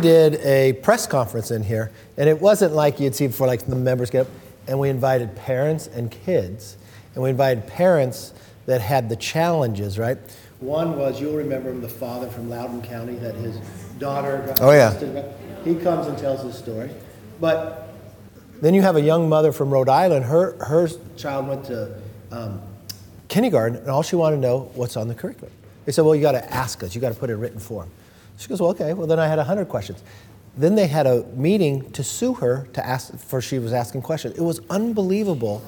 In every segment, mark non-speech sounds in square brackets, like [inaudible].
we did a press conference in here, and it wasn't like you'd see before, like the members get up, and we invited parents and kids, and we invited parents that had the challenges, right? One was, you'll remember the father from Loudoun County that his daughter got Oh, yeah. He comes and tells his story. But then you have a young mother from Rhode Island. Her, her child went to um, kindergarten, and all she wanted to know what's on the curriculum. They said, well, you got to ask us. You got to put it in written form. She goes, well, okay. Well, then I had 100 questions. Then they had a meeting to sue her to ask for she was asking questions. It was unbelievable.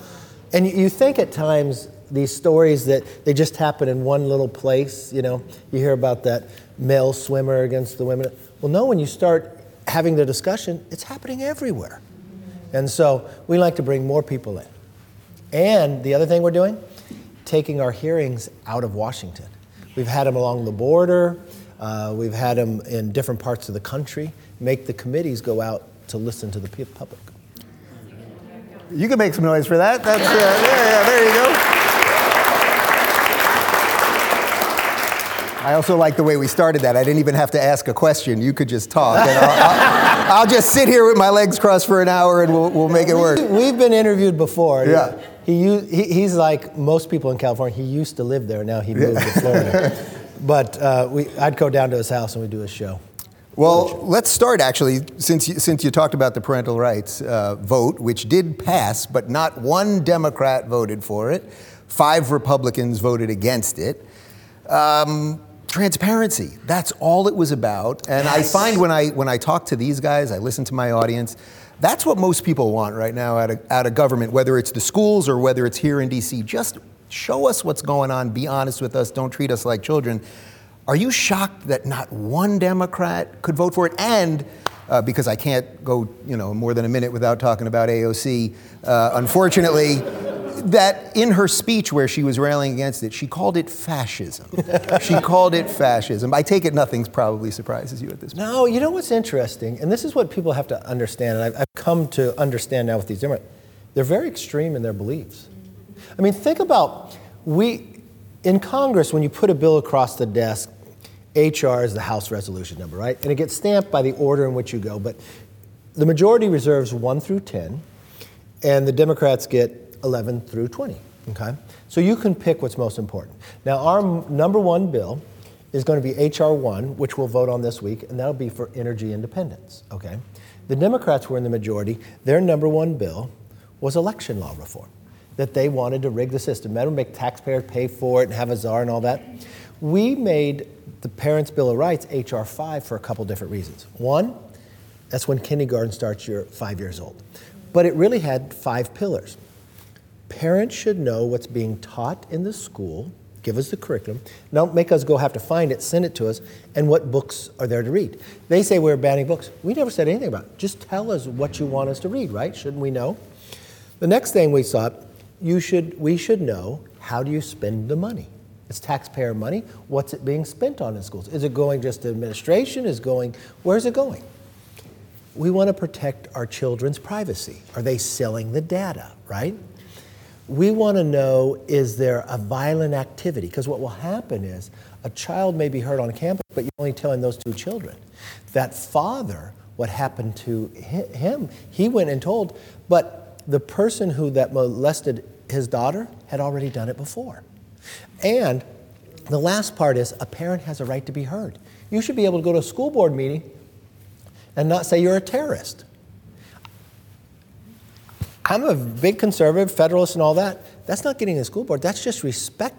And you- you think at times these stories that they just happen in one little place, you know, you hear about that male swimmer against the women. Well, no, when you start having the discussion, it's happening everywhere. And so we like to bring more people in. And the other thing we're doing, taking our hearings out of Washington. We've had them along the border, uh, we've had them in different parts of the country, make the committees go out to listen to the public. You can make some noise for that. That's, uh, yeah, yeah, there you go. I also like the way we started that. I didn't even have to ask a question. You could just talk. And I'll, I'll, [laughs] I'll just sit here with my legs crossed for an hour and we'll, we'll make it work. We've been interviewed before. Yeah. He, he, he's like most people in California. He used to live there. Now he moved to Florida. [laughs] But uh, we, I'd go down to his house and we'd do a show. Well, let's start actually, since you, since you talked about the parental rights uh, vote, which did pass, but not one Democrat voted for it. Five Republicans voted against it. Um, transparency, that's all it was about. And I find when I, when I talk to these guys, I listen to my audience, that's what most people want right now out of, out of government, whether it's the schools or whether it's here in DC. Just show us what's going on, be honest with us, don't treat us like children. Are you shocked that not one Democrat could vote for it? And uh, because I can't go, you know, more than a minute without talking about AOC, uh, unfortunately, that in her speech where she was railing against it, she called it fascism. she called it fascism. I take it nothing probably surprises you at this point. No, you know what's interesting, and this is what people have to understand, and I've, I've come to understand now with these Democrats. They're very extreme in their beliefs. I mean, think about we in Congress when you put a bill across the desk, HR is the House resolution number, right? And it gets stamped by the order in which you go. But the majority reserves one through ten, and the Democrats get 11 through 20. Okay? So you can pick what's most important. Now, our number one bill is going to be H.R. 1, which we'll vote on this week, and that'll be for energy independence. Okay? The Democrats were in the majority. Their number one bill was election law reform, that they wanted to rig the system. Remember, make taxpayers pay for it and have a czar and all that? We made the Parents' Bill of Rights, H.R. 5, for a couple different reasons. One, that's when kindergarten starts, you're five years old. But it really had five pillars. Parents should know what's being taught in the school, give us the curriculum, don't make us go have to find it, send it to us, and what books are there to read. They say we're banning books. We never said anything about it. Just tell us what you want us to read, right? Shouldn't we know? The next thing we thought, you should, we should know how do you spend the money? It's taxpayer money. What's it being spent on in schools? Is it going just to administration? Is going, where's it going? we want to protect our children's privacy. Are they selling the data, right? We want to know is there a violent activity? Because what will happen is a child may be hurt on campus, but you're only telling those two children. That father, what happened to him, he went and told, but the person who that molested his daughter had already done it before. And the last part is a parent has a right to be heard. You should be able to go to a school board meeting and not say you're a terrorist. I'm a big conservative, federalist, and all that. That's not getting a school board. That's just respect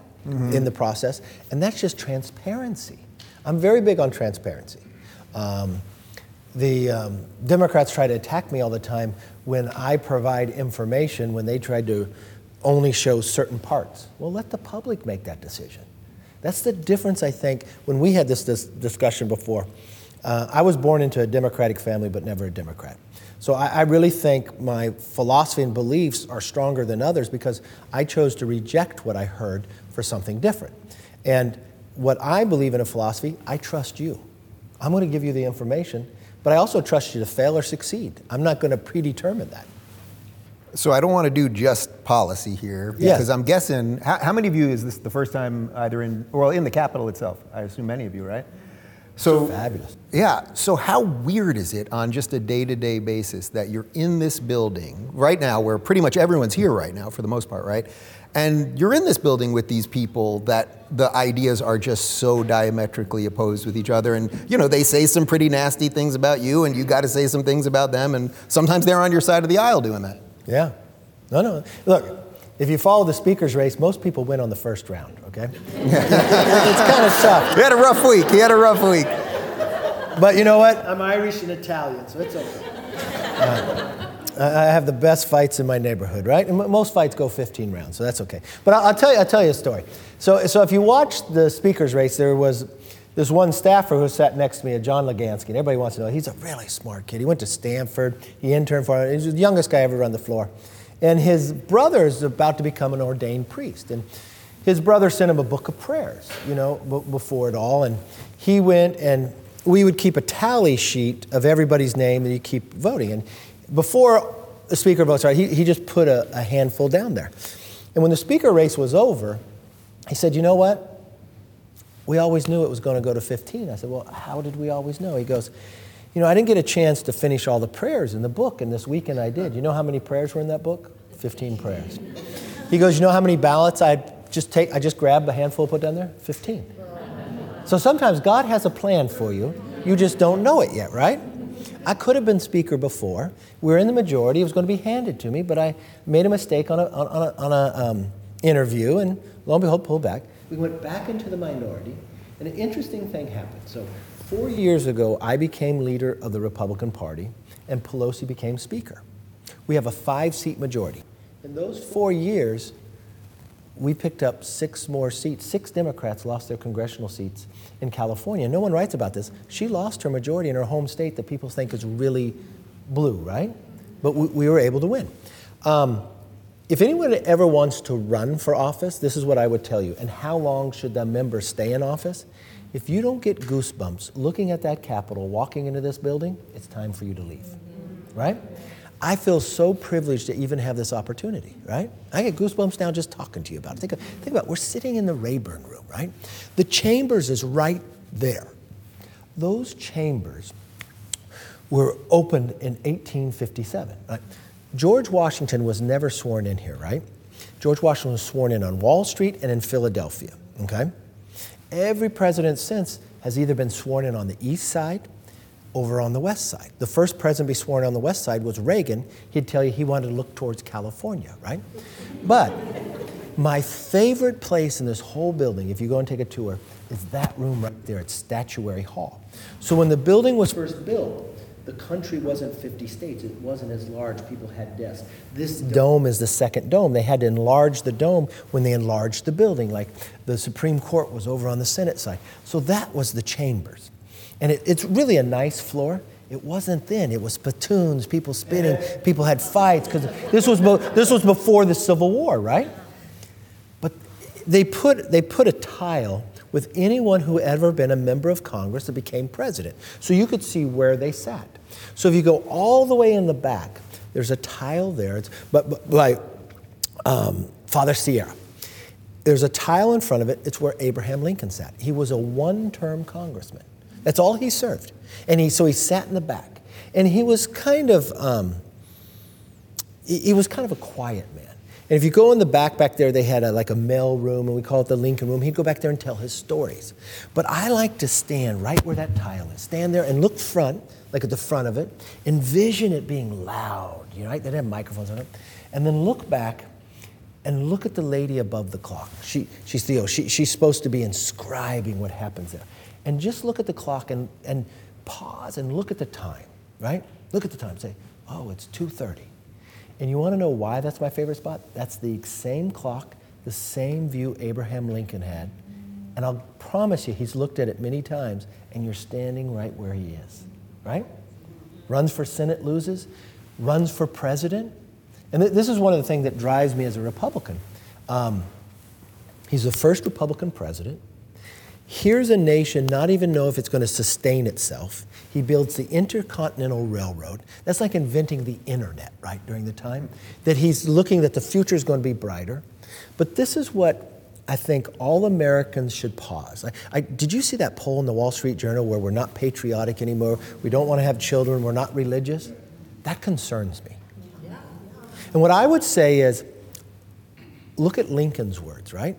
in the process, and that's just transparency. I'm very big on transparency. Um, the um, Democrats try to attack me all the time when I provide information when they try to only show certain parts. Well, let the public make that decision. That's the difference, I think, when we had this, this discussion before. Uh, I was born into a Democratic family, but never a Democrat. So I, I really think my philosophy and beliefs are stronger than others because I chose to reject what I heard for something different. And what I believe in a philosophy, I trust you. I'm going to give you the information, but I also trust you to fail or succeed. I'm not going to predetermine that. So I don't want to do just policy here Yeah. because I'm guessing. How, how many of you is this the first time either in well in the Capitol itself? I assume many of you, right? So Fabulous. Yeah. So how weird is it on just a day-to-day basis that you're in this building right now, where pretty much everyone's here right now for the most part, right? And you're in this building with these people that the ideas are just so diametrically opposed with each other, and you know they say some pretty nasty things about you, and you got to say some things about them, and sometimes they're on your side of the aisle doing that. Yeah. No, no. Look, if you follow the speaker's race, most people win on the first round, okay? [laughs] it's kind of tough. He had a rough week. He had a rough week. But you know what? I'm Irish and Italian, so it's okay. Uh, I have the best fights in my neighborhood, right? And most fights go 15 rounds, so that's okay. But I'll, tell you, I'll tell you a story. So, so if you watch the speaker's race, there was this one staffer who sat next to me, a John Leganski, and everybody wants to know he's a really smart kid. He went to Stanford, he interned for, he's the youngest guy ever on the floor. And his brother is about to become an ordained priest. And his brother sent him a book of prayers, you know, b- before it all. And he went and we would keep a tally sheet of everybody's name and you keep voting. And before the speaker votes, right, he, he just put a, a handful down there. And when the speaker race was over, he said, You know what? We always knew it was going to go to 15. I said, Well, how did we always know? He goes, You know, I didn't get a chance to finish all the prayers in the book, and this weekend I did. You know how many prayers were in that book? 15 prayers. He goes, You know how many ballots I just take? I just grabbed a handful, put down there? 15. So sometimes God has a plan for you. You just don't know it yet, right? I could have been speaker before. We were in the majority. It was going to be handed to me, but I made a mistake on a, on a, on a um, interview, and lo and behold, pulled back. We went back into the minority, and an interesting thing happened. So four years ago, I became leader of the Republican Party, and Pelosi became speaker. We have a five-seat majority. In those four years, we picked up six more seats. Six Democrats lost their congressional seats in California. No one writes about this. She lost her majority in her home state that people think is really blue, right? But we, we were able to win. Um, if anyone ever wants to run for office, this is what I would tell you. And how long should the member stay in office? If you don't get goosebumps looking at that Capitol, walking into this building, it's time for you to leave, right? I feel so privileged to even have this opportunity, right? I get goosebumps now just talking to you about it. Think, of, think about it. We're sitting in the Rayburn room, right? The chambers is right there. Those chambers were opened in 1857. Right? George Washington was never sworn in here, right? George Washington was sworn in on Wall Street and in Philadelphia, okay? Every president since has either been sworn in on the east side over on the west side. The first president to be sworn on the west side was Reagan. He'd tell you he wanted to look towards California, right? But my favorite place in this whole building, if you go and take a tour, is that room right there at Statuary Hall. So when the building was first built, the country wasn't 50 states. It wasn't as large. People had desks. This dome is the second dome. They had to enlarge the dome when they enlarged the building, like the Supreme Court was over on the Senate side. So that was the chambers. And it, it's really a nice floor. It wasn't thin. It was platoons, people spitting, people had fights because this was this was before the Civil War, right? They put they put a tile with anyone who ever been a member of Congress that became president, so you could see where they sat. So if you go all the way in the back, there's a tile there. It's, but, but like um, Father Serra, there's a tile in front of it. It's where Abraham Lincoln sat. He was a one-term congressman. That's all he served. And he, so he sat in the back. And he was kind of, um, he, he, was kind of a quiet man. And if you go in the back, back there, they had a, like a mail room, and we call it the Lincoln room. He'd go back there and tell his stories. But I like to stand right where that tile is. Stand there and look front, like at the front of it. Envision it being loud, you know, right? They have microphones on it. And then look back and look at the lady above the clock. She, she's Clio. She, she's supposed to be inscribing what happens there and just look at the clock and, and pause and look at the time, right? Look at the time. Say, oh, it's 2.30. And you want to know why that's my favorite spot? That's the same clock, the same view Abraham Lincoln had. And I'll promise you, he's looked at it many times, and you're standing right where he is, right? Runs for Senate, loses, runs for president. And th- this is one of the things that drives me as a Republican. Um, he's the first Republican president. Here's a nation not even know if it's going to sustain itself. He builds the Intercontinental Railroad. That's like inventing the internet, right, during the time. That he's looking that the future is going to be brighter. But this is what I think all Americans should pause. I, I, did you see that poll in the Wall Street Journal where we're not patriotic anymore? We don't want to have children. We're not religious. That concerns me. And what I would say is look at Lincoln's words, right?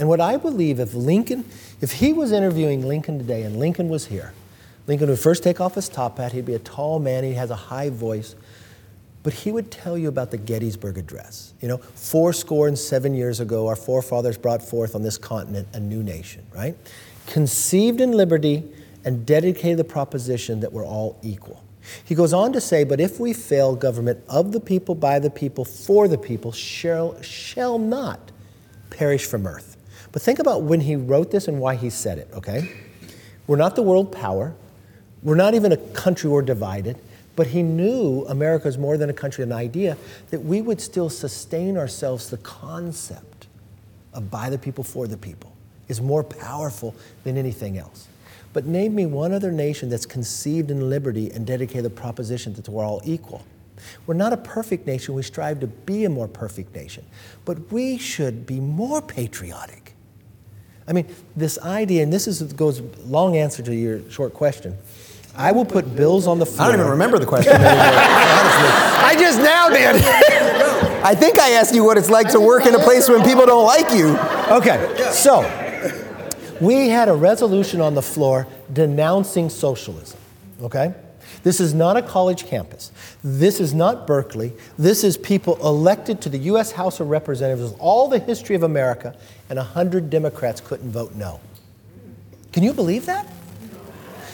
And what I believe if Lincoln, if he was interviewing Lincoln today and Lincoln was here, Lincoln would first take off his top hat. He'd be a tall man. He has a high voice. But he would tell you about the Gettysburg Address. You know, four score and seven years ago, our forefathers brought forth on this continent a new nation, right? Conceived in liberty and dedicated the proposition that we're all equal. He goes on to say, But if we fail, government of the people, by the people, for the people shall, shall not perish from earth. But think about when he wrote this and why he said it, okay? We're not the world power. We're not even a country we're divided. But he knew America is more than a country, an idea, that we would still sustain ourselves. The concept of by the people, for the people is more powerful than anything else. But name me one other nation that's conceived in liberty and dedicated the proposition that we're all equal. We're not a perfect nation. We strive to be a more perfect nation. But we should be more patriotic. I mean, this idea, and this is, goes long answer to your short question. I will put bills on the floor. I don't even remember the question anymore, [laughs] I just now did. I think I asked you what it's like to work in a place when people don't like you. Okay, so we had a resolution on the floor denouncing socialism, okay? This is not a college campus. This is not Berkeley. This is people elected to the U.S. House of Representatives all the history of America, and 100 Democrats couldn't vote no. Can you believe that?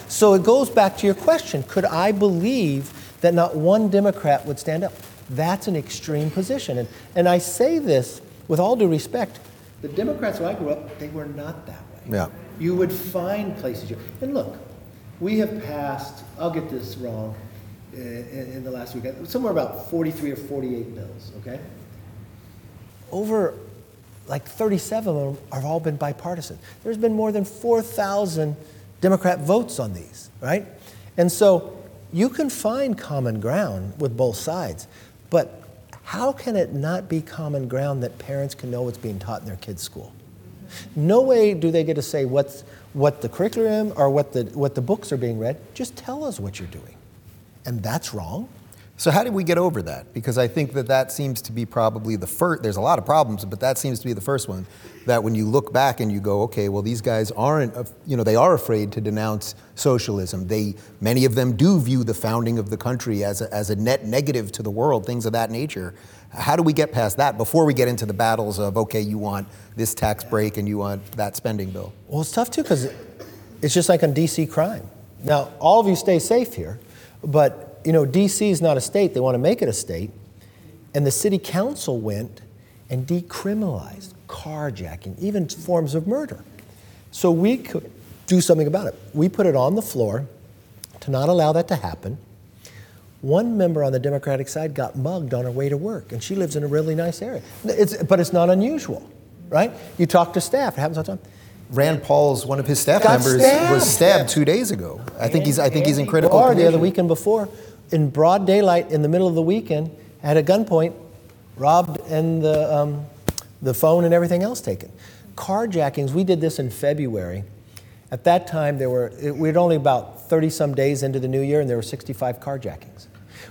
So it goes back to your question could I believe that not one Democrat would stand up? That's an extreme position. And, and I say this with all due respect. The Democrats where I grew up, they were not that way. Yeah. You would find places. You, and look, we have passed, I'll get this wrong uh, in, in the last week, somewhere about 43 or 48 bills, okay? Over like 37 of them have all been bipartisan. There's been more than 4,000 Democrat votes on these, right? And so you can find common ground with both sides, but how can it not be common ground that parents can know what's being taught in their kids' school? No way do they get to say what's, what the curriculum or what the, what the books are being read. Just tell us what you're doing. And that's wrong. So how did we get over that? Because I think that that seems to be probably the first. There's a lot of problems, but that seems to be the first one. That when you look back and you go, okay, well these guys aren't, you know, they are afraid to denounce socialism. They, many of them do view the founding of the country as a, as a net negative to the world, things of that nature. How do we get past that before we get into the battles of, okay, you want this tax break and you want that spending bill? Well, it's tough too because it's just like on DC crime. Now, all of you stay safe here, but you know, DC is not a state, they want to make it a state. And the city council went and decriminalized carjacking, even forms of murder. So we could do something about it. We put it on the floor to not allow that to happen. One member on the Democratic side got mugged on her way to work, and she lives in a really nice area. It's, but it's not unusual, right? You talk to staff, it happens all the time. Rand Paul's one of his staff members stabbed. was stabbed two days ago. I think he's I think he's in critical or condition. the other weekend before in broad daylight in the middle of the weekend at a gunpoint, robbed, and the, um, the phone and everything else taken. Carjackings, we did this in February. At that time, there were, we had only about 30 some days into the new year, and there were 65 carjackings.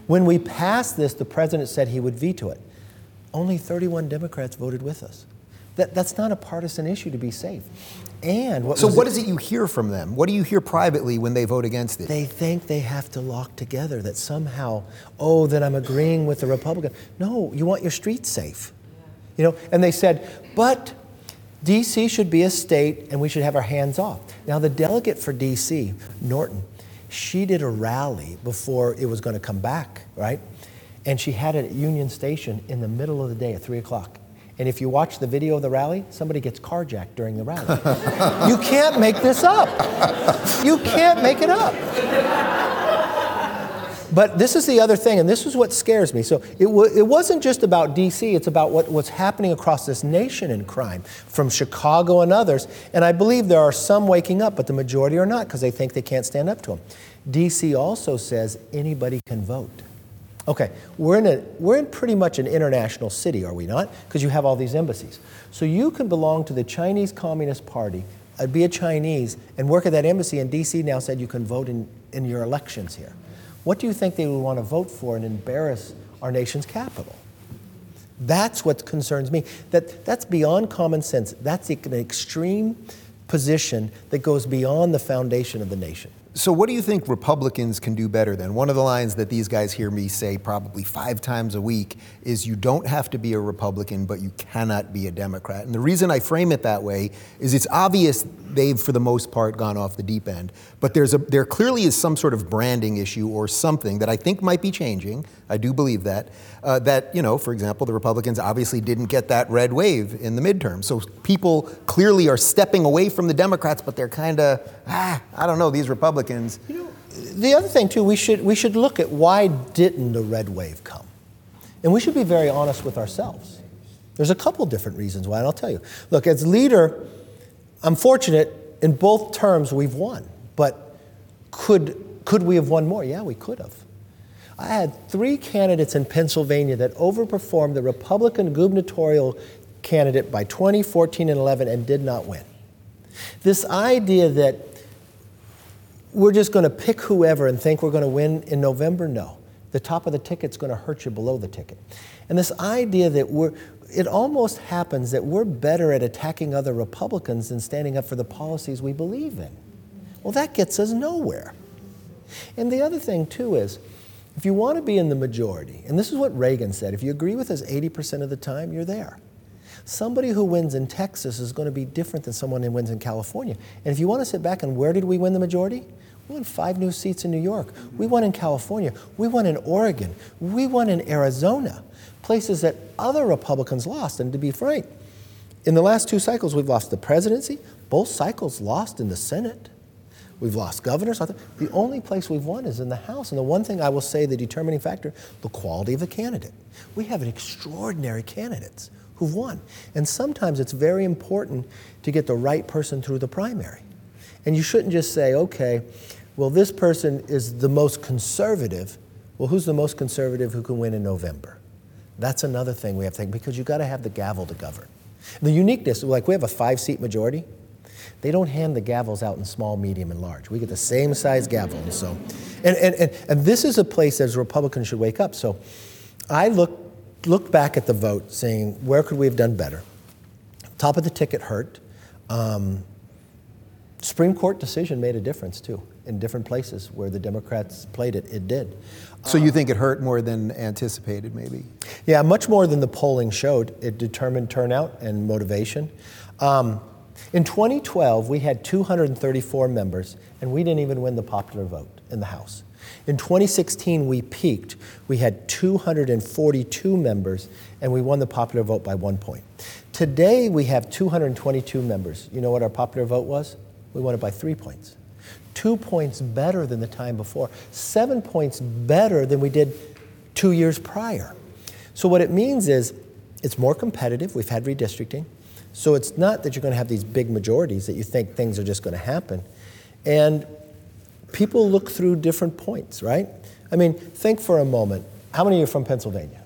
When we passed this, the president said he would veto it. Only 31 Democrats voted with us. That, that's not a partisan issue to be safe. And what so, what it? is it you hear from them? What do you hear privately when they vote against it? They think they have to lock together. That somehow, oh, that I'm agreeing with the Republican. No, you want your streets safe. You know, and they said, but D.C. should be a state, and we should have our hands off. Now, the delegate for D.C., Norton, she did a rally before it was going to come back, right? And she had it at Union Station in the middle of the day at three o'clock. And if you watch the video of the rally, somebody gets carjacked during the rally. you can't make this up. You can't make it up. But this is the other thing, and this is what scares me. So it, w- it wasn't just about DC, it's about what, what's happening across this nation in crime, from Chicago and others. And I believe there are some waking up, but the majority are not because they think they can't stand up to them. DC also says anybody can vote. Okay, we're in, a, we're in pretty much an international city, are we not? Because you have all these embassies. So you can belong to the Chinese Communist Party, uh, be a Chinese, and work at that embassy, and DC now said you can vote in, in your elections here. What do you think they would want to vote for and embarrass our nation's capital? That's what concerns me. That, that's beyond common sense. That's an extreme position that goes beyond the foundation of the nation. So, what do you think Republicans can do better then? One of the lines that these guys hear me say probably five times a week is you don't have to be a Republican, but you cannot be a Democrat. And the reason I frame it that way is it's obvious they've, for the most part, gone off the deep end. But there's a, there clearly is some sort of branding issue or something that I think might be changing. I do believe that. Uh, that, you know, for example, the Republicans obviously didn't get that red wave in the midterm. So people clearly are stepping away from the Democrats, but they're kind of, ah, I don't know, these Republicans. You know, the other thing, too, we should, we should look at why didn't the red wave come? And we should be very honest with ourselves. There's a couple different reasons why, and I'll tell you. Look, as leader, I'm fortunate in both terms we've won, but could, could we have won more? Yeah, we could have. I had three candidates in Pennsylvania that overperformed the Republican gubernatorial candidate by 20, 14, and 11 and did not win. This idea that we're just going to pick whoever and think we're going to win in November, no. The top of the ticket's going to hurt you below the ticket. And this idea that we're, it almost happens that we're better at attacking other Republicans than standing up for the policies we believe in. Well, that gets us nowhere. And the other thing, too, is if you want to be in the majority, and this is what Reagan said if you agree with us 80% of the time, you're there. Somebody who wins in Texas is going to be different than someone who wins in California. And if you want to sit back and where did we win the majority? We won five new seats in New York. We won in California. We won in Oregon. We won in Arizona, places that other Republicans lost. And to be frank, in the last two cycles, we've lost the presidency, both cycles lost in the Senate. We've lost governors. The only place we've won is in the House. And the one thing I will say, the determining factor, the quality of the candidate. We have extraordinary candidates who've won. And sometimes it's very important to get the right person through the primary. And you shouldn't just say, okay, well, this person is the most conservative. Well, who's the most conservative who can win in November? That's another thing we have to think because you've got to have the gavel to govern. The uniqueness, like we have a five seat majority. They don't hand the gavels out in small, medium, and large. We get the same size gavel. And so, and, and, and, and this is a place that as Republicans should wake up. So I look, look back at the vote saying, where could we have done better? Top of the ticket hurt. Um, Supreme Court decision made a difference too. In different places where the Democrats played it, it did. So you think it hurt more than anticipated, maybe? Yeah, much more than the polling showed. It determined turnout and motivation. Um, in 2012, we had 234 members, and we didn't even win the popular vote in the House. In 2016, we peaked. We had 242 members, and we won the popular vote by one point. Today, we have 222 members. You know what our popular vote was? We won it by three points. Two points better than the time before, seven points better than we did two years prior. So, what it means is it's more competitive. We've had redistricting. So it's not that you're going to have these big majorities that you think things are just going to happen. And people look through different points, right? I mean, think for a moment. How many of you are from Pennsylvania?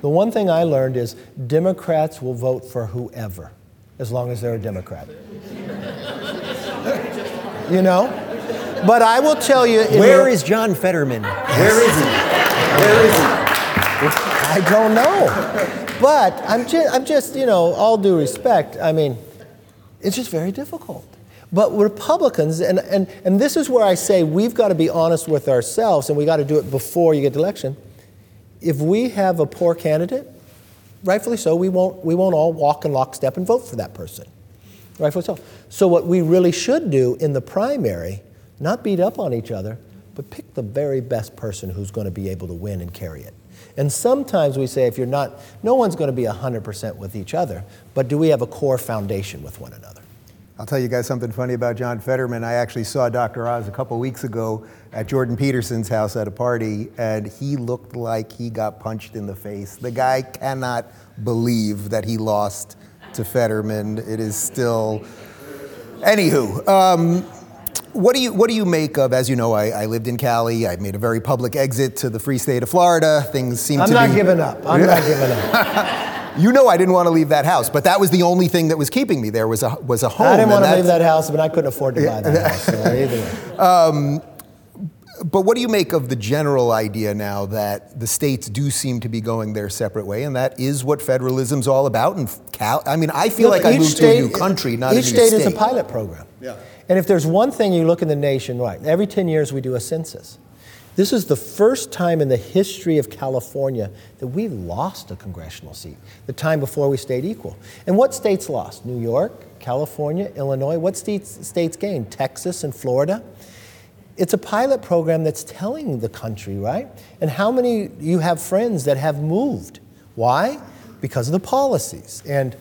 The one thing I learned is Democrats will vote for whoever, as long as they're a Democrat. [laughs] you know? But I will tell you. Where is John Fetterman? Where is he? Where is he? I don't know. But I'm just, I'm just, you know, all due respect, I mean, it's just very difficult. But Republicans, and, and, and this is where I say we've got to be honest with ourselves and we got to do it before you get the election. If we have a poor candidate, rightfully so, we won't, we won't all walk in lockstep and vote for that person. Rightfully so. So, what we really should do in the primary, not beat up on each other, but pick the very best person who's going to be able to win and carry it. And sometimes we say if you're not, no one's going to be 100% with each other, but do we have a core foundation with one another? I'll tell you guys something funny about John Fetterman. I actually saw Dr. Oz a couple weeks ago at Jordan Peterson's house at a party, and he looked like he got punched in the face. The guy cannot believe that he lost to Fetterman. It is still. Anywho, um, What do you What do you make of? As you know, I, I lived in Cali. I made a very public exit to the free state of Florida. Things seem to I'm not be. giving up. I'm not giving up. [laughs] You know, I didn't want to leave that house, but that was the only thing that was keeping me there was a was a home. I didn't want to leave that house, but I couldn't afford to buy that house. So either way. [laughs] Um, but what do you make of the general idea now that the states do seem to be going their separate way, and that is what federalism's all about? And Cal, I mean, I feel Look, like I each moved to a new country, not each a new state state. is a pilot program. Yeah. And if there's one thing you look in the nation, right? Every 10 years we do a census. This is the first time in the history of California that we lost a congressional seat. The time before we stayed equal. And what states lost? New York, California, Illinois. What states states gained? Texas and Florida. It's a pilot program that's telling the country, right? And how many you have friends that have moved? Why? Because of the policies. And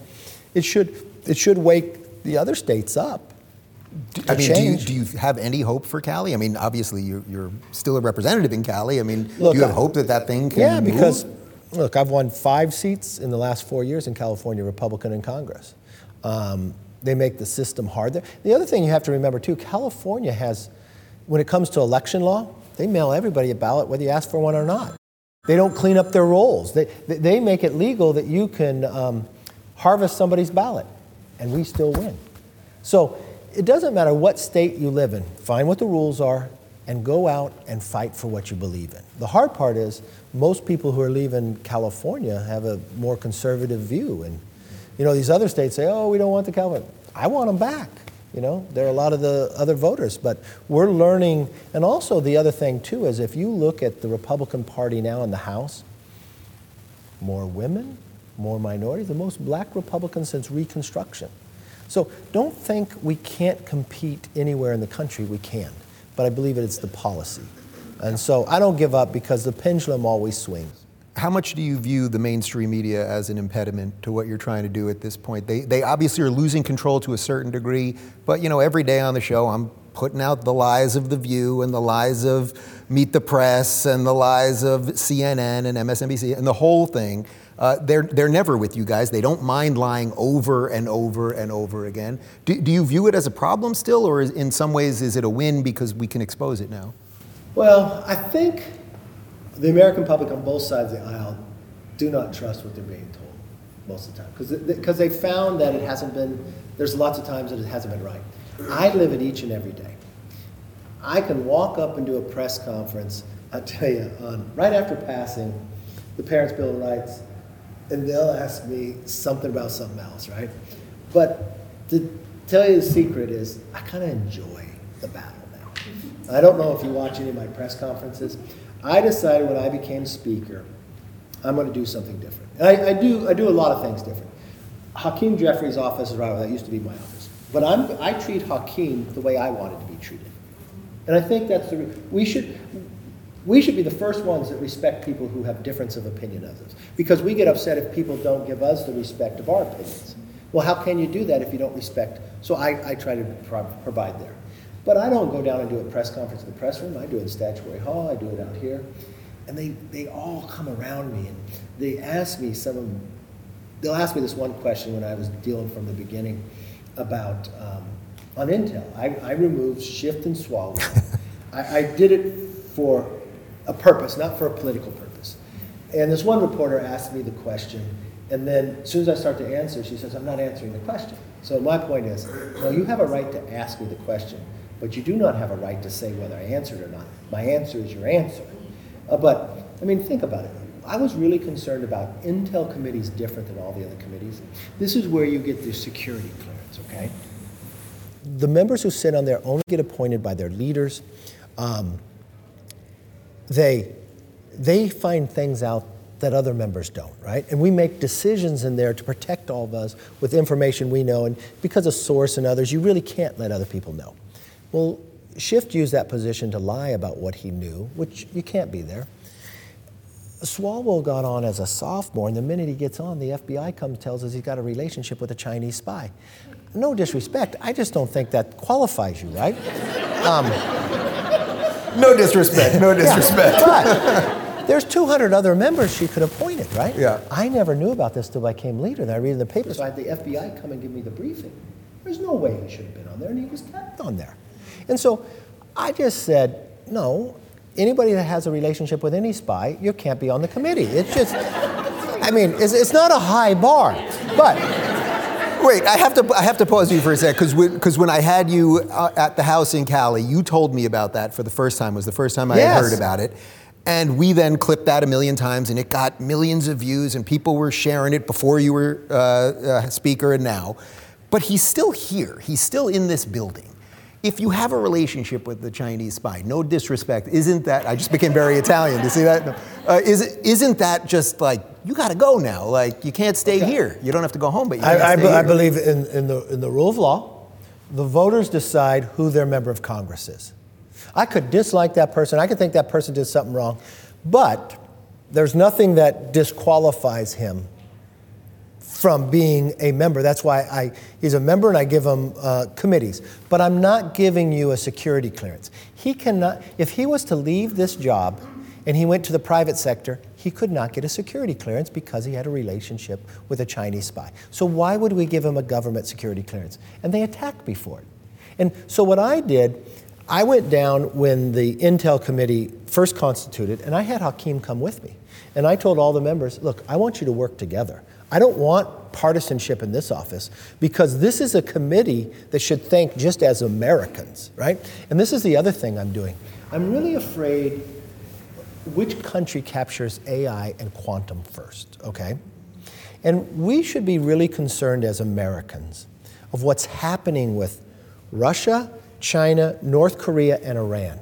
it should it should wake the other states up. I to mean, do you, do you have any hope for Cali? I mean, obviously you're, you're still a representative in Cali. I mean, Look, do you have I- hope that that thing can Yeah, move? because look, I've won five seats in the last four years in California, Republican in Congress. Um, they make the system hard there. The other thing you have to remember too, California has, when it comes to election law, they mail everybody a ballot whether you ask for one or not. They don't clean up their rolls. They, they- they make it legal that you can um, harvest somebody's ballot, and we still win. So it doesn't matter what state you live in, find what the rules are and go out and fight for what you believe in. The hard part is most people who are leaving California have a more conservative view. And, you know, these other states say, oh, we don't want the California. I want them back. You know, there are a lot of the other voters, but we're learning. And also, the other thing, too, is if you look at the Republican Party now in the House, more women, more minorities, the most black Republicans since Reconstruction. So don't think we can't compete anywhere in the country. We can. But I believe it's the policy. And so I don't give up because the pendulum always swings. How much do you view the mainstream media as an impediment to what you're trying to do at this point? They, they obviously are losing control to a certain degree, but you know, every day on the show, I'm putting out the lies of The View and the lies of Meet the Press and the lies of CNN and MSNBC and the whole thing. Uh, they're, they're never with you guys. They don't mind lying over and over and over again. Do, do you view it as a problem still, or is, in some ways is it a win because we can expose it now? Well, I think the American public on both sides of the aisle do not trust what they're being told most of the time because because they found that it hasn't been. There's lots of times that it hasn't been right. I live it each and every day. I can walk up and do a press conference. I tell you, on right after passing the Parents' Bill of Rights, and they'll ask me something about something else, right? But to tell you the secret is, I kind of enjoy the battle now. I don't know if you watch any of my press conferences. I decided when I became speaker, I'm going to do something different. And I, I do. I do a lot of things different. Hakeem Jeffries' office is right. where That used to be my office. But I'm, I treat Hakeem the way I wanted to be treated. And I think that's the, we should, we should be the first ones that respect people who have difference of opinion of us. Because we get upset if people don't give us the respect of our opinions. Well, how can you do that if you don't respect? So I, I try to pro- provide there. But I don't go down and do a press conference in the press room. I do it in Statuary Hall. I do it out here. And they, they all come around me and they ask me some they'll ask me this one question when I was dealing from the beginning about um, on Intel. I, I removed Schiff and Swalwell. I, I did it for a purpose, not for a political purpose. And this one reporter asked me the question, and then as soon as I start to answer, she says, I'm not answering the question. So my point is, no, you have a right to ask me the question, but you do not have a right to say whether I answered or not. My answer is your answer. Uh, but, I mean, think about it. I was really concerned about Intel committees different than all the other committees. This is where you get the security clearance, okay? The members who sit on there only get appointed by their leaders. Um, they, they find things out that other members don't, right? And we make decisions in there to protect all of us with information we know. And because of source and others, you really can't let other people know. Well, Schiff used that position to lie about what he knew, which you can't be there. Swalwell got on as a sophomore, and the minute he gets on, the FBI comes tells us he's got a relationship with a Chinese spy. No disrespect, I just don't think that qualifies you, right? Um, no disrespect, no disrespect. But there's 200 other members she could have appointed, right? Yeah. I never knew about this till I came later, Then I read in the paper, so I had the FBI come and give me the briefing. There's no way he should have been on there, and he was kept on there. And so I just said, no, anybody that has a relationship with any spy, you can't be on the committee. It's just, I mean, it's, it's not a high bar. But Wait, I have to I have to pause you for a sec because because when I had you uh, at the house in Cali, you told me about that for the first time. It was the first time I Yes. had heard about it, and we then clipped that a million times, and it got millions of views, and people were sharing it before you were uh, uh, speaker and now. But he's still here. He's still in this building. If you have a relationship with the Chinese spy, no disrespect, isn't that? I just became very Italian. You see that? No. Uh, is isn't that just like you got to go now? Like you can't stay here. You don't have to go home, but you can't I, I, be- I believe in, in, the, in the rule of law. The voters decide who their member of Congress is. I could dislike that person. I could think that person did something wrong, but there's nothing that disqualifies him from being a member. That's why I, he's a member and I give him uh, committees. But I'm not giving you a security clearance. He cannot, if he was to leave this job and he went to the private sector, he could not get a security clearance because he had a relationship with a Chinese spy. So why would we give him a government security clearance? And they attacked me for it. And so what I did, I went down when the Intel committee first constituted, and I had Hakeem come with me. And I told all the members, look, I want you to work together. I don't want partisanship in this office because this is a committee that should think just as Americans, right? And this is the other thing I'm doing. I'm really afraid which country captures AI and quantum first, okay? And we should be really concerned as Americans of what's happening with Russia, China, North Korea, and Iran.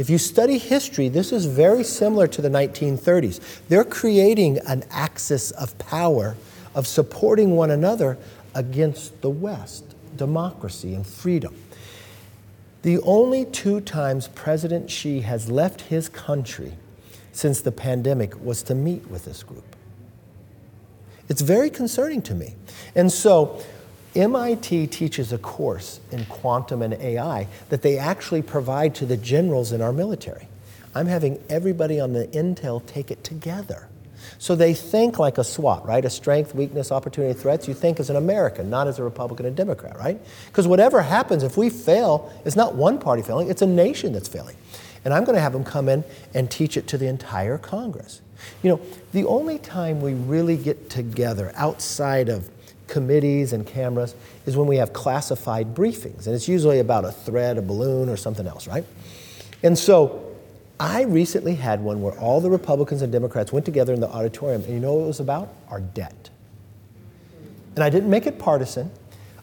If you study history, this is very similar to the 1930s. They're creating an axis of power of supporting one another against the West, democracy and freedom. The only two times President Xi has left his country since the pandemic was to meet with this group. It's very concerning to me. And so, MIT teaches a course in quantum and AI that they actually provide to the generals in our military. I'm having everybody on the Intel take it together. So they think like a SWOT, right? A strength, weakness, opportunity, threats. You think as an American, not as a Republican and Democrat, right? Because whatever happens, if we fail, it's not one party failing, it's a nation that's failing. And I'm going to have them come in and teach it to the entire Congress. You know, the only time we really get together outside of committees and cameras is when we have classified briefings. And it's usually about a thread, a balloon, or something else, right? And so I recently had one where all the Republicans and Democrats went together in the auditorium, and you know what it was about? Our debt. And I didn't make it partisan.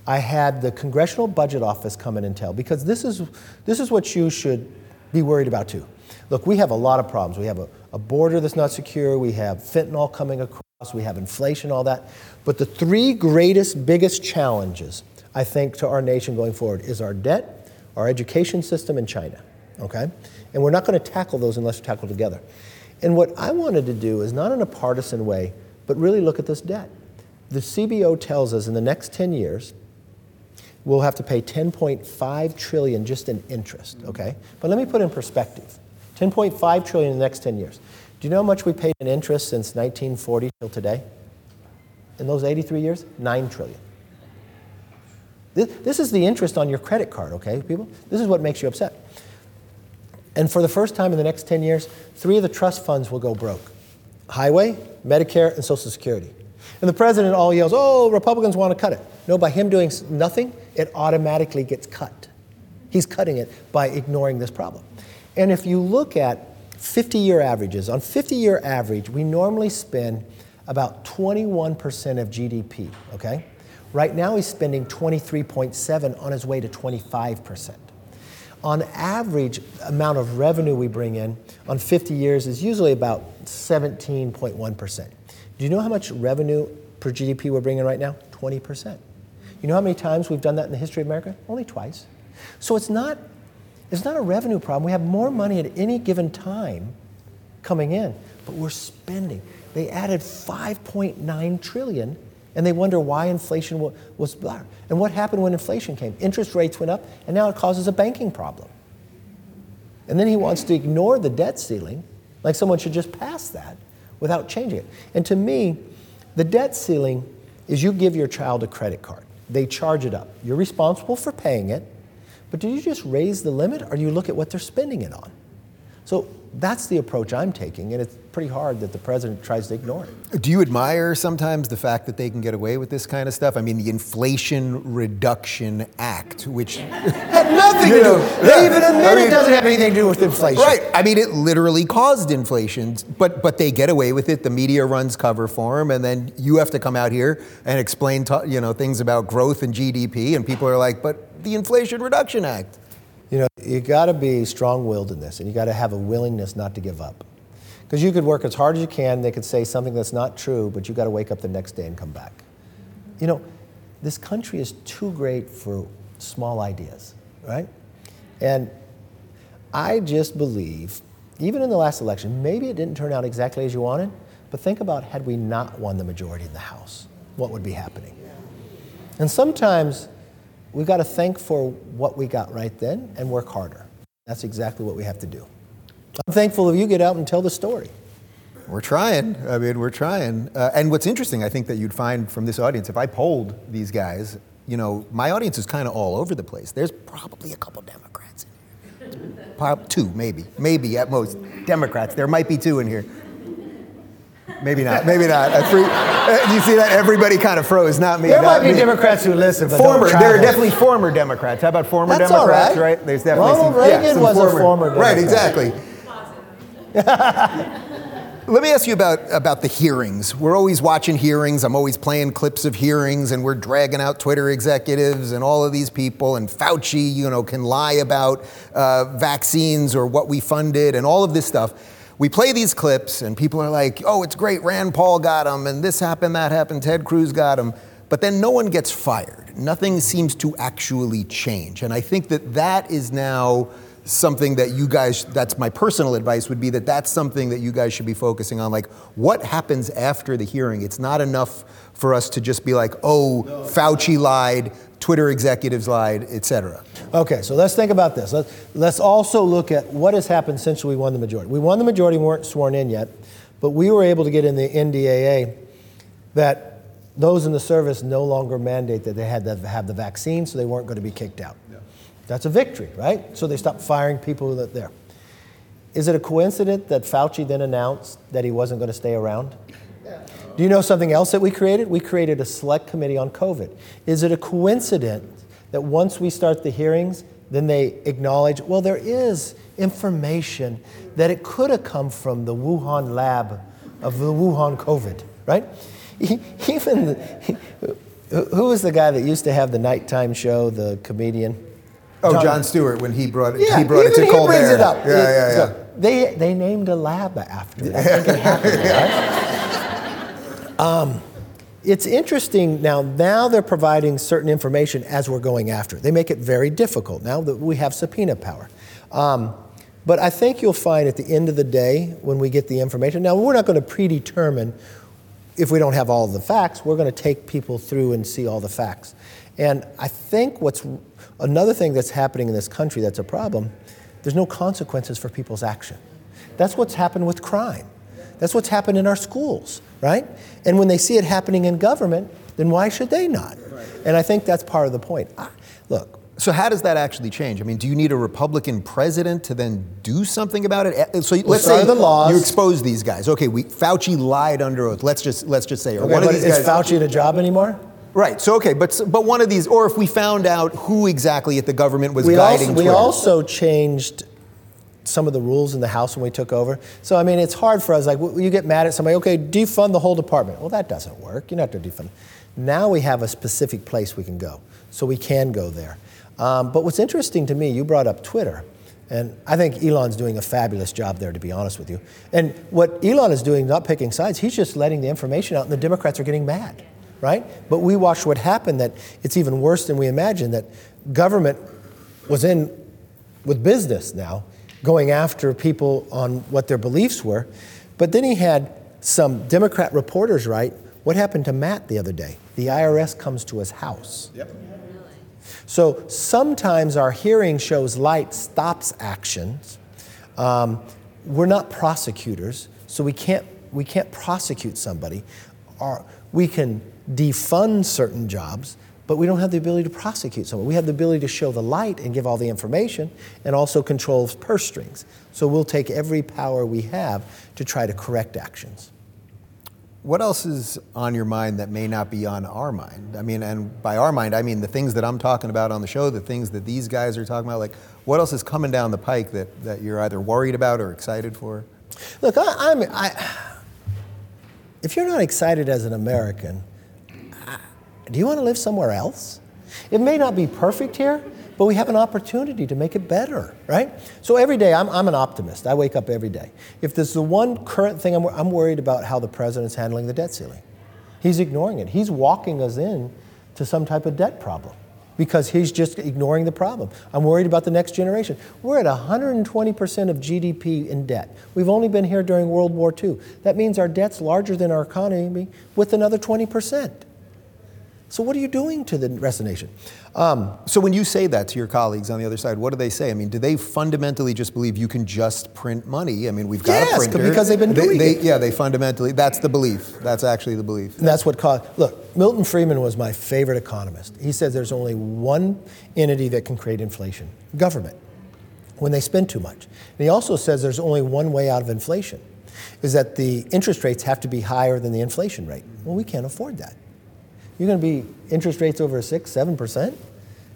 I had the Congressional Budget Office come in and tell, because this is, this is what you should be worried about too. Look, we have a lot of problems. We have a, a border that's not secure, we have fentanyl coming across, we have inflation, all that. But the three greatest, biggest challenges, I think, to our nation going forward is our debt, our education system, and China. Okay? And we're not going to tackle those unless we tackle together. And what I wanted to do is not in a partisan way, but really look at this debt. The CBO tells us in the next 10 years, we'll have to pay 10.5 trillion just in interest, okay? But let me put in perspective. 10.5 trillion in the next 10 years. Do you know how much we paid in interest since 1940 till today? In those 83 years? 9 trillion. This, this is the interest on your credit card, okay, people? This is what makes you upset. And for the first time in the next 10 years, three of the trust funds will go broke Highway, Medicare, and Social Security. And the president all yells, oh, Republicans want to cut it. No, by him doing nothing, it automatically gets cut. He's cutting it by ignoring this problem. And if you look at 50 year averages, on 50 year average, we normally spend about 21% of GDP, okay? Right now, he's spending 23.7 on his way to 25% on average amount of revenue we bring in on 50 years is usually about 17.1%. Do you know how much revenue per GDP we're bringing right now? 20%. You know how many times we've done that in the history of America? Only twice. So it's not, it's not a revenue problem. We have more money at any given time coming in, but we're spending. They added 5.9 trillion and they wonder why inflation was blah. And what happened when inflation came? Interest rates went up, and now it causes a banking problem. And then he wants to ignore the debt ceiling, like someone should just pass that without changing it. And to me, the debt ceiling is you give your child a credit card. They charge it up. You're responsible for paying it, But do you just raise the limit or do you look at what they're spending it on? So that's the approach I'm taking, and it's pretty hard that the president tries to ignore it. Do you admire sometimes the fact that they can get away with this kind of stuff? I mean, the Inflation Reduction Act, which [laughs] had nothing to do. They even admit I mean, it doesn't have anything to do with inflation. Right. I mean, it literally caused inflation, but but they get away with it. The media runs cover for them, and then you have to come out here and explain, to, you know, things about growth and GDP, and people are like, "But the Inflation Reduction Act." You know, you got to be strong-willed in this, and you got to have a willingness not to give up. Because you could work as hard as you can, they could say something that's not true, but you got to wake up the next day and come back. You know, this country is too great for small ideas, right? And I just believe, even in the last election, maybe it didn't turn out exactly as you wanted, but think about had we not won the majority in the House, what would be happening? And sometimes We've got to thank for what we got right then and work harder. That's exactly what we have to do. I'm thankful if you get out and tell the story. We're trying. I mean, we're trying. Uh, and what's interesting, I think, that you'd find from this audience, if I polled these guys, you know, my audience is kind of all over the place. There's probably a couple Democrats in here. Two, maybe. Maybe at most. Democrats. There might be two in here. Maybe not. Maybe not. Free, uh, you see that? Everybody kind of froze. Not me. There not might be me. Democrats who listen, former. There are definitely former Democrats. How about former That's Democrats? Right. right. There's definitely Ronald some, Reagan yeah, some was former, a former Democrat. Right. Exactly. [laughs] Let me ask you about, about the hearings. We're always watching hearings. I'm always playing clips of hearings, and we're dragging out Twitter executives and all of these people. And Fauci, you know, can lie about uh, vaccines or what we funded and all of this stuff we play these clips and people are like, oh, it's great, Rand Paul got him, and this happened, that happened, Ted Cruz got him. But then no one gets fired. Nothing seems to actually change. And I think that that is now something that you guys, that's my personal advice, would be that that's something that you guys should be focusing on. Like, what happens after the hearing? It's not enough for us to just be like, oh, Fauci lied, Twitter executives lied, et cetera. Okay, so let's think about this. Let's, let's also look at what has happened since we won the majority. We won the majority, we weren't sworn in yet, but we were able to get in the NDAA that those in the service no longer mandate that they had to have the vaccine, so they weren't going to be kicked out. Yeah. That's a victory, right? So they stopped firing people that there. Is it a coincidence that Fauci then announced that he wasn't going to stay around? Do you know something else that we created? We created a select committee on COVID. Is it a coincidence that once we start the hearings, then they acknowledge, well, there is information that it could have come from the Wuhan lab of the Wuhan COVID, right? [laughs] Even who was the guy that used to have the nighttime show, the comedian? Oh, John, Jon Stewart, when he brought it, yeah, he brought it to he Colbert. brings it up. Yeah, yeah, yeah. So they, they named a lab after it. I think it [laughs] happened, right? Um, it's interesting now. Now they're providing certain information as we're going after. They make it very difficult now that we have subpoena power. Um, but I think you'll find at the end of the day, when we get the information, now we're not going to predetermine if we don't have all the facts. We're going to take people through and see all the facts. And I think what's another thing that's happening in this country that's a problem. There's no consequences for people's action. That's what's happened with crime. That's what's happened in our schools, right? And when they see it happening in government, then why should they not? And I think that's part of the point. look. So how does that actually change? I mean, do you need a Republican president to then do something about it? Eh, so let's say the laws. you expose these guys. Okay, we, Fauci lied under oath. Let's just let's just say, or okay, one of these is guys, Fauci in a job anymore? Right. So okay, but but one of these, or if we found out who exactly at the government was we guiding, also, we also changed some of the rules in the House when we took over. So, I mean, it's hard for us. Like, you get mad at somebody, okay, defund the whole department. Well, that doesn't work. You're not going to defund. Now we have a specific place we can go. So we can go there. Um, but what's interesting to me, you brought up Twitter. And I think Elon's doing a fabulous job there, to be honest with you. And what Elon is doing, not picking sides, he's just letting the information out, and the Democrats are getting mad, right? But we watched what happened that it's even worse than we imagined, that government was in with business now going after people on what their beliefs were. But then he had some Democrat reporters write, What happened to Matt the other day? The IRS comes to his house. Yep. So sometimes our hearing shows light stops actions. Um, we're not prosecutors, so we can't, we can't prosecute somebody. Or we can defund certain jobs, but we don't have the ability to prosecute someone. We have the ability to show the light and give all the information and also control purse strings. So we'll take every power we have to try to correct actions. What else is on your mind that may not be on our mind? I mean, and by our mind, I mean the things that I'm talking about on the show, the things that these guys are talking about. Like, what else is coming down the pike that, that you're either worried about or excited for? Look, I, I'm, I, if you're not excited as an American, do you want to live somewhere else? It may not be perfect here, but we have an opportunity to make it better, right? So every day, I'm, I'm an optimist. I wake up every day. If there's the one current thing, I'm, I'm worried about how the president's handling the debt ceiling. He's ignoring it. He's walking us in to some type of debt problem because he's just ignoring the problem. I'm worried about the next generation. We're at 120% of GDP in debt. We've only been here during World War II. That means our debt's larger than our economy with another 20%. So, what are you doing to the rest of the nation? Um, so, when you say that to your colleagues on the other side, what do they say? I mean, do they fundamentally just believe you can just print money? I mean, we've got yes, a printer. because they've been they, doing they, it. Yeah, they fundamentally, that's the belief. That's actually the belief. And that's what caused, look, Milton Friedman was my favorite economist. He says there's only one entity that can create inflation government, when they spend too much. And he also says there's only one way out of inflation, is that the interest rates have to be higher than the inflation rate. Well, we can't afford that. You're going to be interest rates over six, seven percent.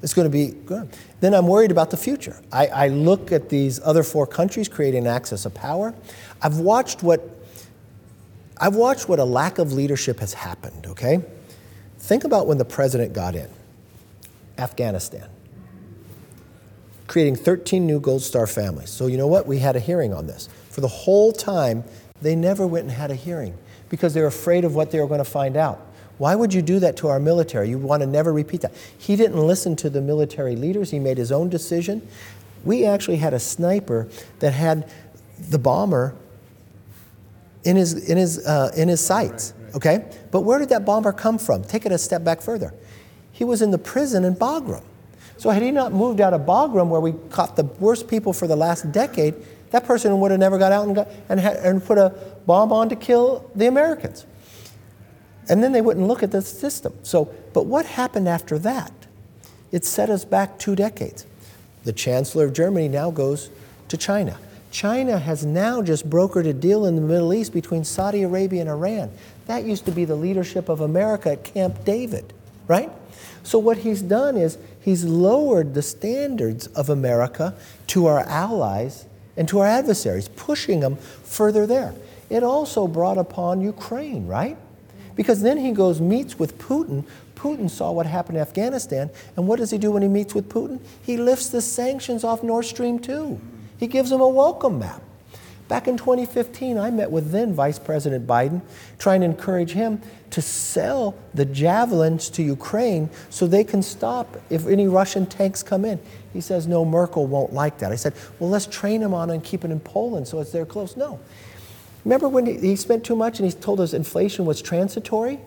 It's going to be good. Then I'm worried about the future. I, I look at these other four countries creating access of power. I've watched what I've watched what a lack of leadership has happened. Okay, think about when the president got in. Afghanistan, creating 13 new Gold Star families. So you know what? We had a hearing on this. For the whole time, they never went and had a hearing because they were afraid of what they were going to find out. Why would you do that to our military? You want to never repeat that. He didn't listen to the military leaders, he made his own decision. We actually had a sniper that had the bomber in his, in his, uh, in his sights, okay? But where did that bomber come from? Take it a step back further. He was in the prison in Bagram. So had he not moved out of Bagram, where we caught the worst people for the last decade, that person would have never got out and, got, and, had, and put a bomb on to kill the Americans. And then they wouldn't look at the system. So, but what happened after that? It set us back two decades. The Chancellor of Germany now goes to China. China has now just brokered a deal in the Middle East between Saudi Arabia and Iran. That used to be the leadership of America at Camp David, right? So, what he's done is he's lowered the standards of America to our allies and to our adversaries, pushing them further there. It also brought upon Ukraine, right? Because then he goes, meets with Putin. Putin saw what happened in Afghanistan. And what does he do when he meets with Putin? He lifts the sanctions off Nord Stream 2. He gives him a welcome map. Back in 2015, I met with then Vice President Biden, trying to encourage him to sell the javelins to Ukraine so they can stop if any Russian tanks come in. He says, No, Merkel won't like that. I said, Well, let's train them on and keep it in Poland so it's there close. No. Remember when he spent too much and he told us inflation was transitory?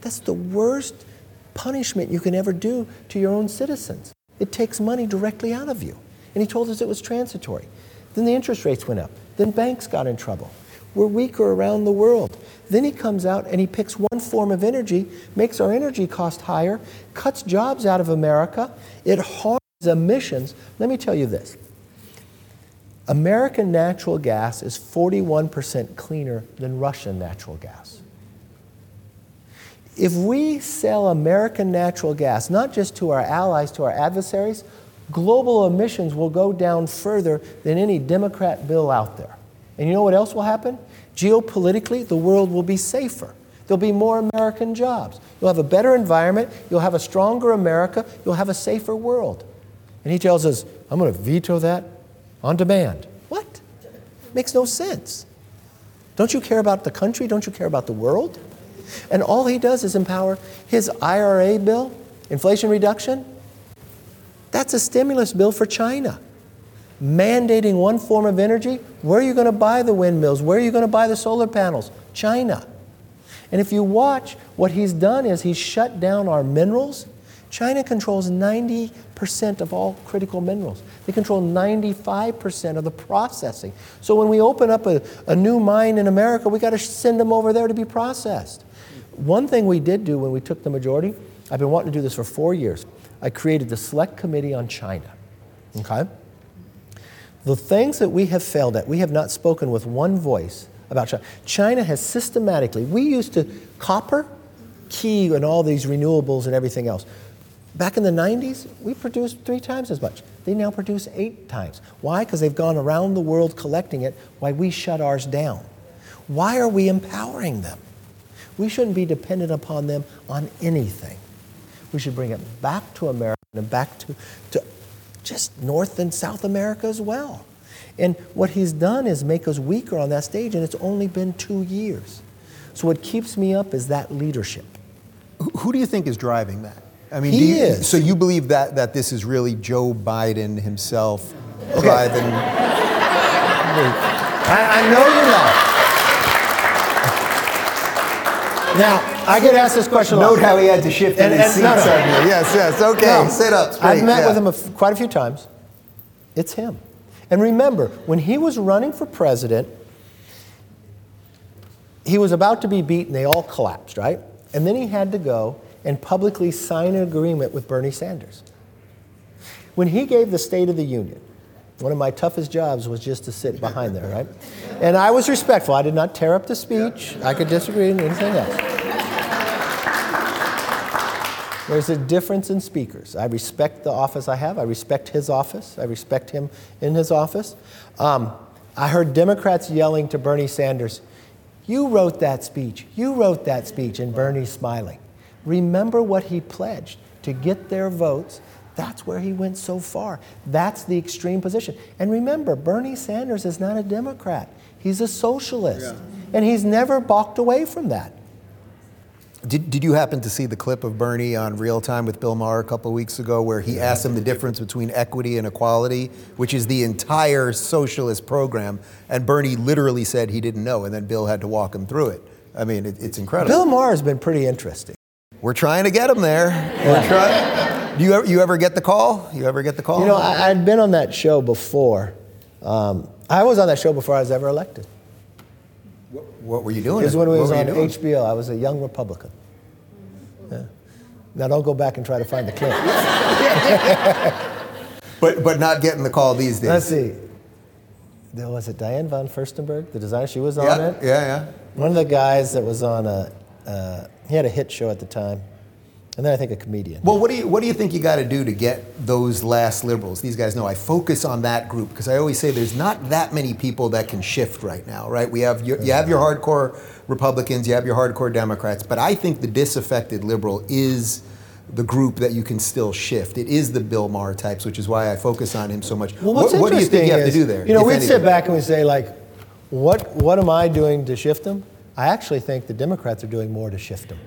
That's the worst punishment you can ever do to your own citizens. It takes money directly out of you. And he told us it was transitory. Then the interest rates went up. Then banks got in trouble. We're weaker around the world. Then he comes out and he picks one form of energy, makes our energy cost higher, cuts jobs out of America. It harms emissions. Let me tell you this American natural gas is 41% cleaner than Russian natural gas. If we sell American natural gas, not just to our allies, to our adversaries, global emissions will go down further than any Democrat bill out there. And you know what else will happen? Geopolitically, the world will be safer. There'll be more American jobs. You'll have a better environment. You'll have a stronger America. You'll have a safer world. And he tells us, I'm going to veto that on demand. What? Makes no sense. Don't you care about the country? Don't you care about the world? And all he does is empower his IRA bill, Inflation Reduction. That's a stimulus bill for China. Mandating one form of energy. Where are you going to buy the windmills? Where are you going to buy the solar panels? China. And if you watch, what he's done is he's shut down our minerals. China controls 90% of all critical minerals. They control 95% of the processing. So when we open up a, a new mine in America, we got to send them over there to be processed. One thing we did do when we took the majority, I've been wanting to do this for four years. I created the Select Committee on China. Okay? The things that we have failed at, we have not spoken with one voice about China. China has systematically, we used to copper, key, and all these renewables and everything else. Back in the 90s, we produced three times as much. They now produce eight times. Why? Because they've gone around the world collecting it while we shut ours down. Why are we empowering them? We shouldn't be dependent upon them on anything. We should bring it back to America and back to, to just North and South America as well. And what he's done is make us weaker on that stage, and it's only been two years. So what keeps me up is that leadership. Who do you think is driving that? I mean, he you, is. So you believe that that this is really Joe Biden himself okay. driving? I, I know you're not. Now, I get asked this question. A lot. Note how he had to shift in and, his seat no, no. Yes, yes. Okay, no, sit up. Straight. I've met yeah. with him a f- quite a few times. It's him. And remember, when he was running for president, he was about to be beaten. They all collapsed, right? And then he had to go and publicly sign an agreement with Bernie Sanders. When he gave the State of the Union, one of my toughest jobs was just to sit behind there, right? And I was respectful. I did not tear up the speech. I could disagree with anything else. There's a difference in speakers. I respect the office I have. I respect his office. I respect him in his office. Um, I heard Democrats yelling to Bernie Sanders, You wrote that speech. You wrote that speech. And Bernie smiling. Remember what he pledged to get their votes. That's where he went so far. That's the extreme position. And remember, Bernie Sanders is not a Democrat, he's a socialist. Yeah. And he's never balked away from that. Did, did you happen to see the clip of Bernie on Real Time with Bill Maher a couple of weeks ago where he asked him the difference between equity and equality, which is the entire socialist program? And Bernie literally said he didn't know, and then Bill had to walk him through it. I mean, it, it's incredible. Bill Maher has been pretty interesting. We're trying to get them there. We're trying. Do you ever, you ever get the call? You ever get the call? You know, I, had been on that show before. Um, I was on that show before I was ever elected. What, what were you doing? Because when we was on HBO, I was a young Republican. Yeah. Now don't go back and try to find the clip. [laughs] but but not getting the call these days. Let's see. There was it Diane von Furstenberg, the designer. She was on yeah, it. Yeah, yeah. One of the guys that was on a. Uh, he had a hit show at the time. And then I think a comedian. Well, what do you what do you think you got to do to get those last liberals? These guys know I focus on that group because I always say there's not that many people that can shift right now, right? We have your, you have your hardcore Republicans, you have your hardcore Democrats, but I think the disaffected liberal is the group that you can still shift. It is the Bill Maher types, which is why I focus on him so much. Well, what's what, what do you think you have is, to do there? You know, we'd sit back and we say like, what what am I doing to shift them? I actually think the Democrats are doing more to shift them.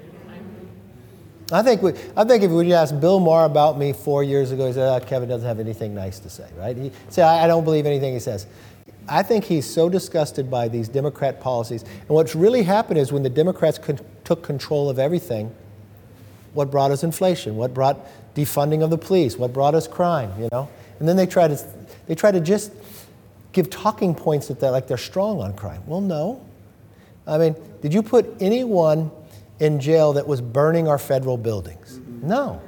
I think, we, I think if we asked Bill Maher about me four years ago, he said, oh, Kevin doesn't have anything nice to say, right? He said, I, I don't believe anything he says. I think he's so disgusted by these Democrat policies. And what's really happened is when the Democrats con- took control of everything, what brought us inflation? What brought defunding of the police? What brought us crime, you know? And then they try to, they try to just give talking points that they're like they're strong on crime. Well, no. I mean, did you put anyone in jail that was burning our federal buildings. Mm-hmm. No.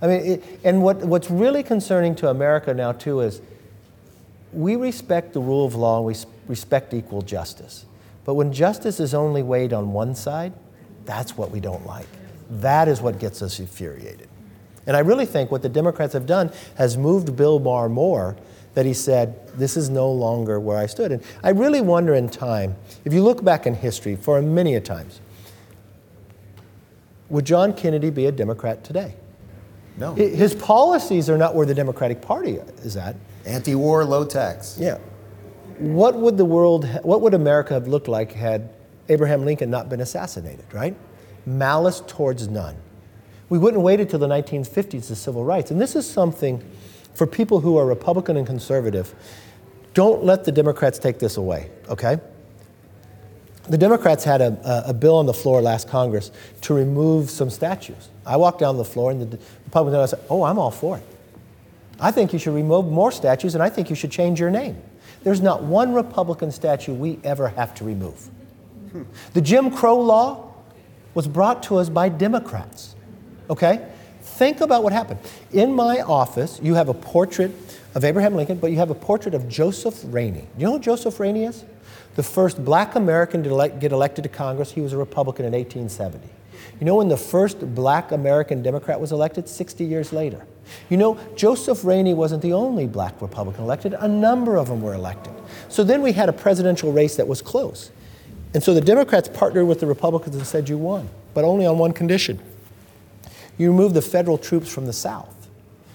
I mean, it, and what, what's really concerning to America now, too, is we respect the rule of law and we respect equal justice. But when justice is only weighed on one side, that's what we don't like. That is what gets us infuriated. And I really think what the Democrats have done has moved Bill Maher more that he said, This is no longer where I stood. And I really wonder in time, if you look back in history, for many a times, would John Kennedy be a Democrat today? No. His policies are not where the Democratic Party is at. Anti-war, low tax. Yeah. What would the world, what would America have looked like had Abraham Lincoln not been assassinated, right? Malice towards none. We wouldn't wait until the 1950s to civil rights. And this is something for people who are Republican and conservative. Don't let the Democrats take this away, okay? the Democrats had a, a, bill on the floor last Congress to remove some statues. I walked down the floor, and the Republicans said, Oh, I'm all for it. I think you should remove more statues, and I think you should change your name. There's not one Republican statue we ever have to remove. The Jim Crow law was brought to us by Democrats. Okay? Think about what happened. In my office, you have a portrait of Abraham Lincoln, but you have a portrait of Joseph Rainey. You know who Joseph Rainey is? The first black American to elect, get elected to Congress. He was a Republican in 1870. You know when the first black American Democrat was elected? 60 years later. You know, Joseph Rainey wasn't the only black Republican elected, a number of them were elected. So then we had a presidential race that was close. And so the Democrats partnered with the Republicans and said, You won, but only on one condition you remove the federal troops from the South.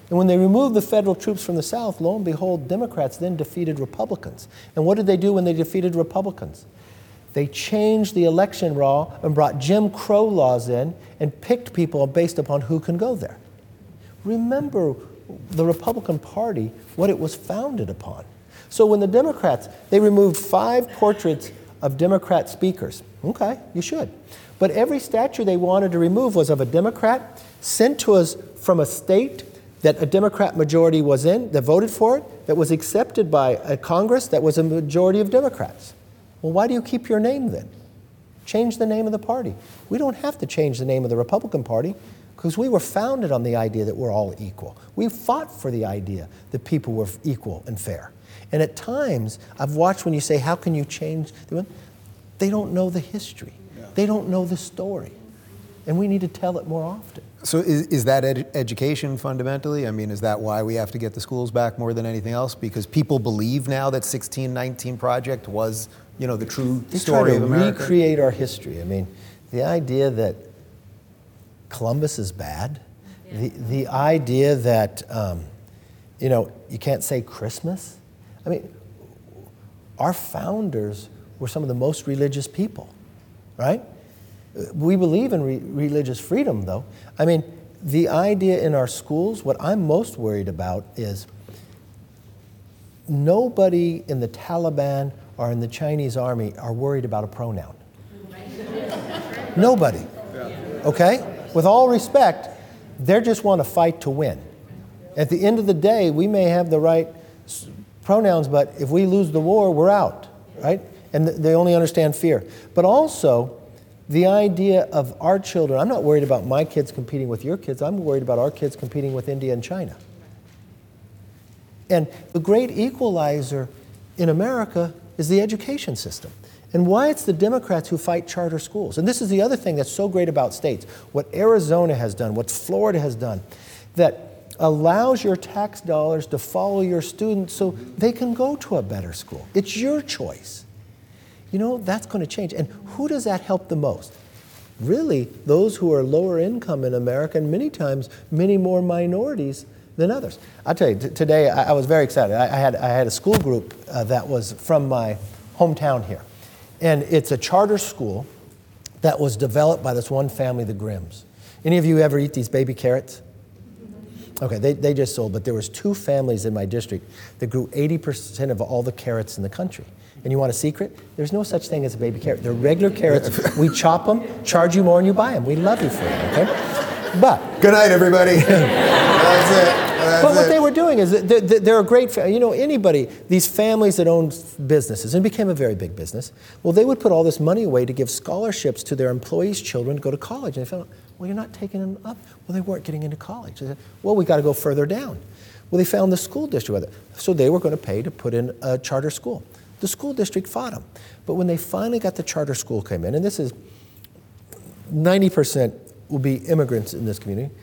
And when they removed the federal troops from the South, lo and behold, Democrats then defeated Republicans. And what did they do when they defeated Republicans? They changed the election law and brought Jim Crow laws in and picked people based upon who can go there. Remember the Republican Party, what it was founded upon. So when the Democrats, they removed five portraits of Democrat speakers. Okay, you should. But every statue they wanted to remove was of a Democrat sent to us from a state that a Democrat majority was in, that voted for it, that was accepted by a Congress that was a majority of Democrats. Well, why do you keep your name then? Change the name of the party. We don't have to change the name of the Republican Party because we were founded on the idea that we're all equal. We fought for the idea that people were equal and fair. And at times, I've watched when you say, How can you change? They don't know the history, they don't know the story. And we need to tell it more often. So is, is that ed- education fundamentally? I mean, is that why we have to get the schools back more than anything else? Because people believe now that 1619 Project was, you know, the true they story try to of America? recreate our history. I mean, the idea that Columbus is bad, yeah. the, the idea that, um, you know, you can't say Christmas. I mean, our founders were some of the most religious people, right? We believe in re- religious freedom, though. I mean, the idea in our schools, what I'm most worried about is nobody in the Taliban or in the Chinese army are worried about a pronoun. nobody. Okay? With all respect, they just want to fight to win. At the end of the day, we may have the right pronouns, but if we lose the war, we're out, right? And they only understand fear. But also, the idea of our children, I'm not worried about my kids competing with your kids, I'm worried about our kids competing with India and China. And the great equalizer in America is the education system. And why it's the Democrats who fight charter schools. And this is the other thing that's so great about states. What Arizona has done, what Florida has done, that allows your tax dollars to follow your students so they can go to a better school. It's your choice you know, that's going to change. And who does that help the most? Really, those who are lower income in America, and many times many more minorities than others. I'll tell you, t- today I, I, was very excited. I, I, had, I had a school group uh, that was from my hometown here. And it's a charter school that was developed by this one family, the Grimms. Any of you ever eat these baby carrots? Okay, they, they just sold, but there was two families in my district that grew 80% of all the carrots in the country. And you want a secret? There's no such thing as a baby carrot. They're regular carrots. We chop them, charge you more, and you buy them. We love you for it, okay? But. Good night, everybody. [laughs] That's it. That's but what it. they were doing is they're, they're a great, you know, anybody, these families that owned businesses, and became a very big business, well, they would put all this money away to give scholarships to their employees' children to go to college. And they found, well, you're not taking them up. Well, they weren't getting into college. They said, well, we got to go further down. Well, they found the school district with it. So they were going to pay to put in a charter school. The school district fought them. But when they finally got the charter school came in, and this is 90% will be immigrants in this community,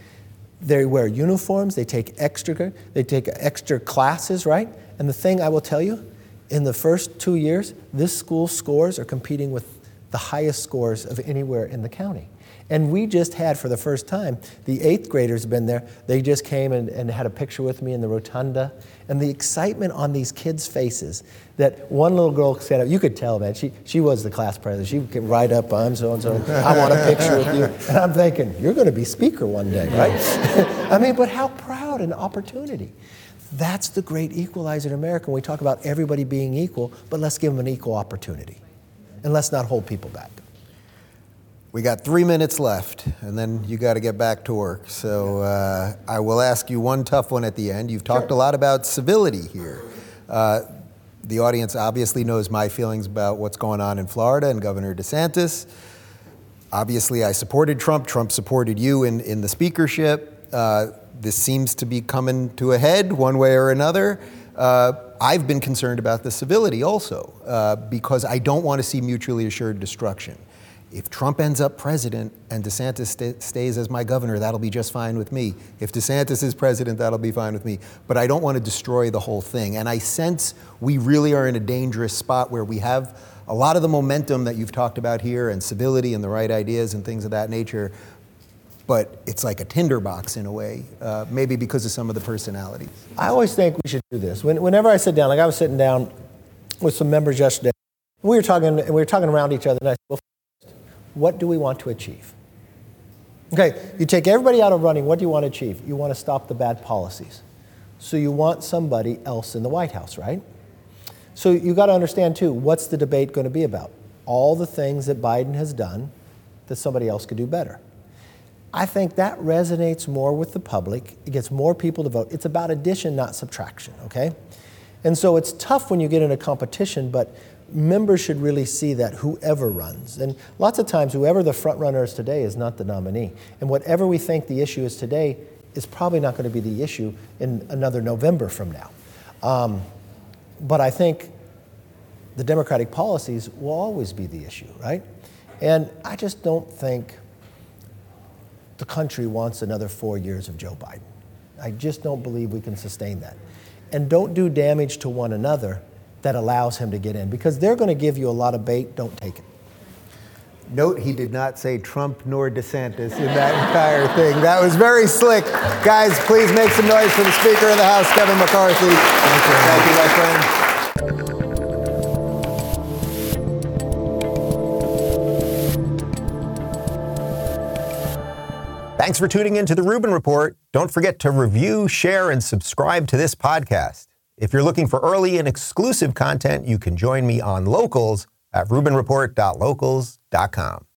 they wear uniforms, they take extra, they take extra classes, right? And the thing I will tell you, in the first two years, this school scores are competing with the highest scores of anywhere in the county. And we just had, for the first time, the eighth graders been there. They just came and, and had a picture with me in the rotunda. And the excitement on these kids' faces that one little girl said, you could tell, man, she, she was the class president. She could write up, I'm so and so, I want a picture with you. And I'm thinking, you're going to be speaker one day, right? [laughs] I mean, but how proud and opportunity. That's the great equalizer in America we talk about everybody being equal, but let's give them an equal opportunity. And let's not hold people back. We got three minutes left, and then you got to get back to work. So uh, I will ask you one tough one at the end. You've talked sure. a lot about civility here. Uh, the audience obviously knows my feelings about what's going on in Florida and Governor DeSantis. obviously, I supported Trump. Trump supported you in, in the speakership. Uh, this seems to be coming to a head one way or another. Uh, I've been concerned about the civility also uh, because I don't want to see mutually assured destruction. If Trump ends up president and DeSantis st- stays as my governor, that'll be just fine with me. If DeSantis is president, that'll be fine with me. But I don't want to destroy the whole thing. And I sense we really are in a dangerous spot where we have a lot of the momentum that you've talked about here and civility and the right ideas and things of that nature but it's like a tinderbox in a way, uh, maybe because of some of the personalities. I always think we should do this. When, whenever I sit down, like I was sitting down with some members yesterday, we were talking, we were talking around each other, and I said, well, what do we want to achieve? Okay, you take everybody out of running, what do you want to achieve? You want to stop the bad policies. So you want somebody else in the White House, right? So you got to understand too, what's the debate going to be about? All the things that Biden has done that somebody else could do better. I think that resonates more with the public. It gets more people to vote. It's about addition, not subtraction, okay? And so it's tough when you get in a competition, but members should really see that whoever runs, and lots of times whoever the front runner is today is not the nominee. And whatever we think the issue is today is probably not going to be the issue in another November from now. Um, but I think the Democratic policies will always be the issue, right? And I just don't think the country wants another four years of Joe Biden. I just don't believe we can sustain that. And don't do damage to one another that allows him to get in because they're going to give you a lot of bait. Don't take it. Note he did not say Trump nor DeSantis in that [laughs] entire thing. That was very slick. Guys, please make some noise for the Speaker of the House, Kevin McCarthy. Thank you, Thank you my friend. Thanks for tuning in to the Rubin Report. Don't forget to review, share, and subscribe to this podcast. If you're looking for early and exclusive content, you can join me on Locals at rubinreport.locals.com.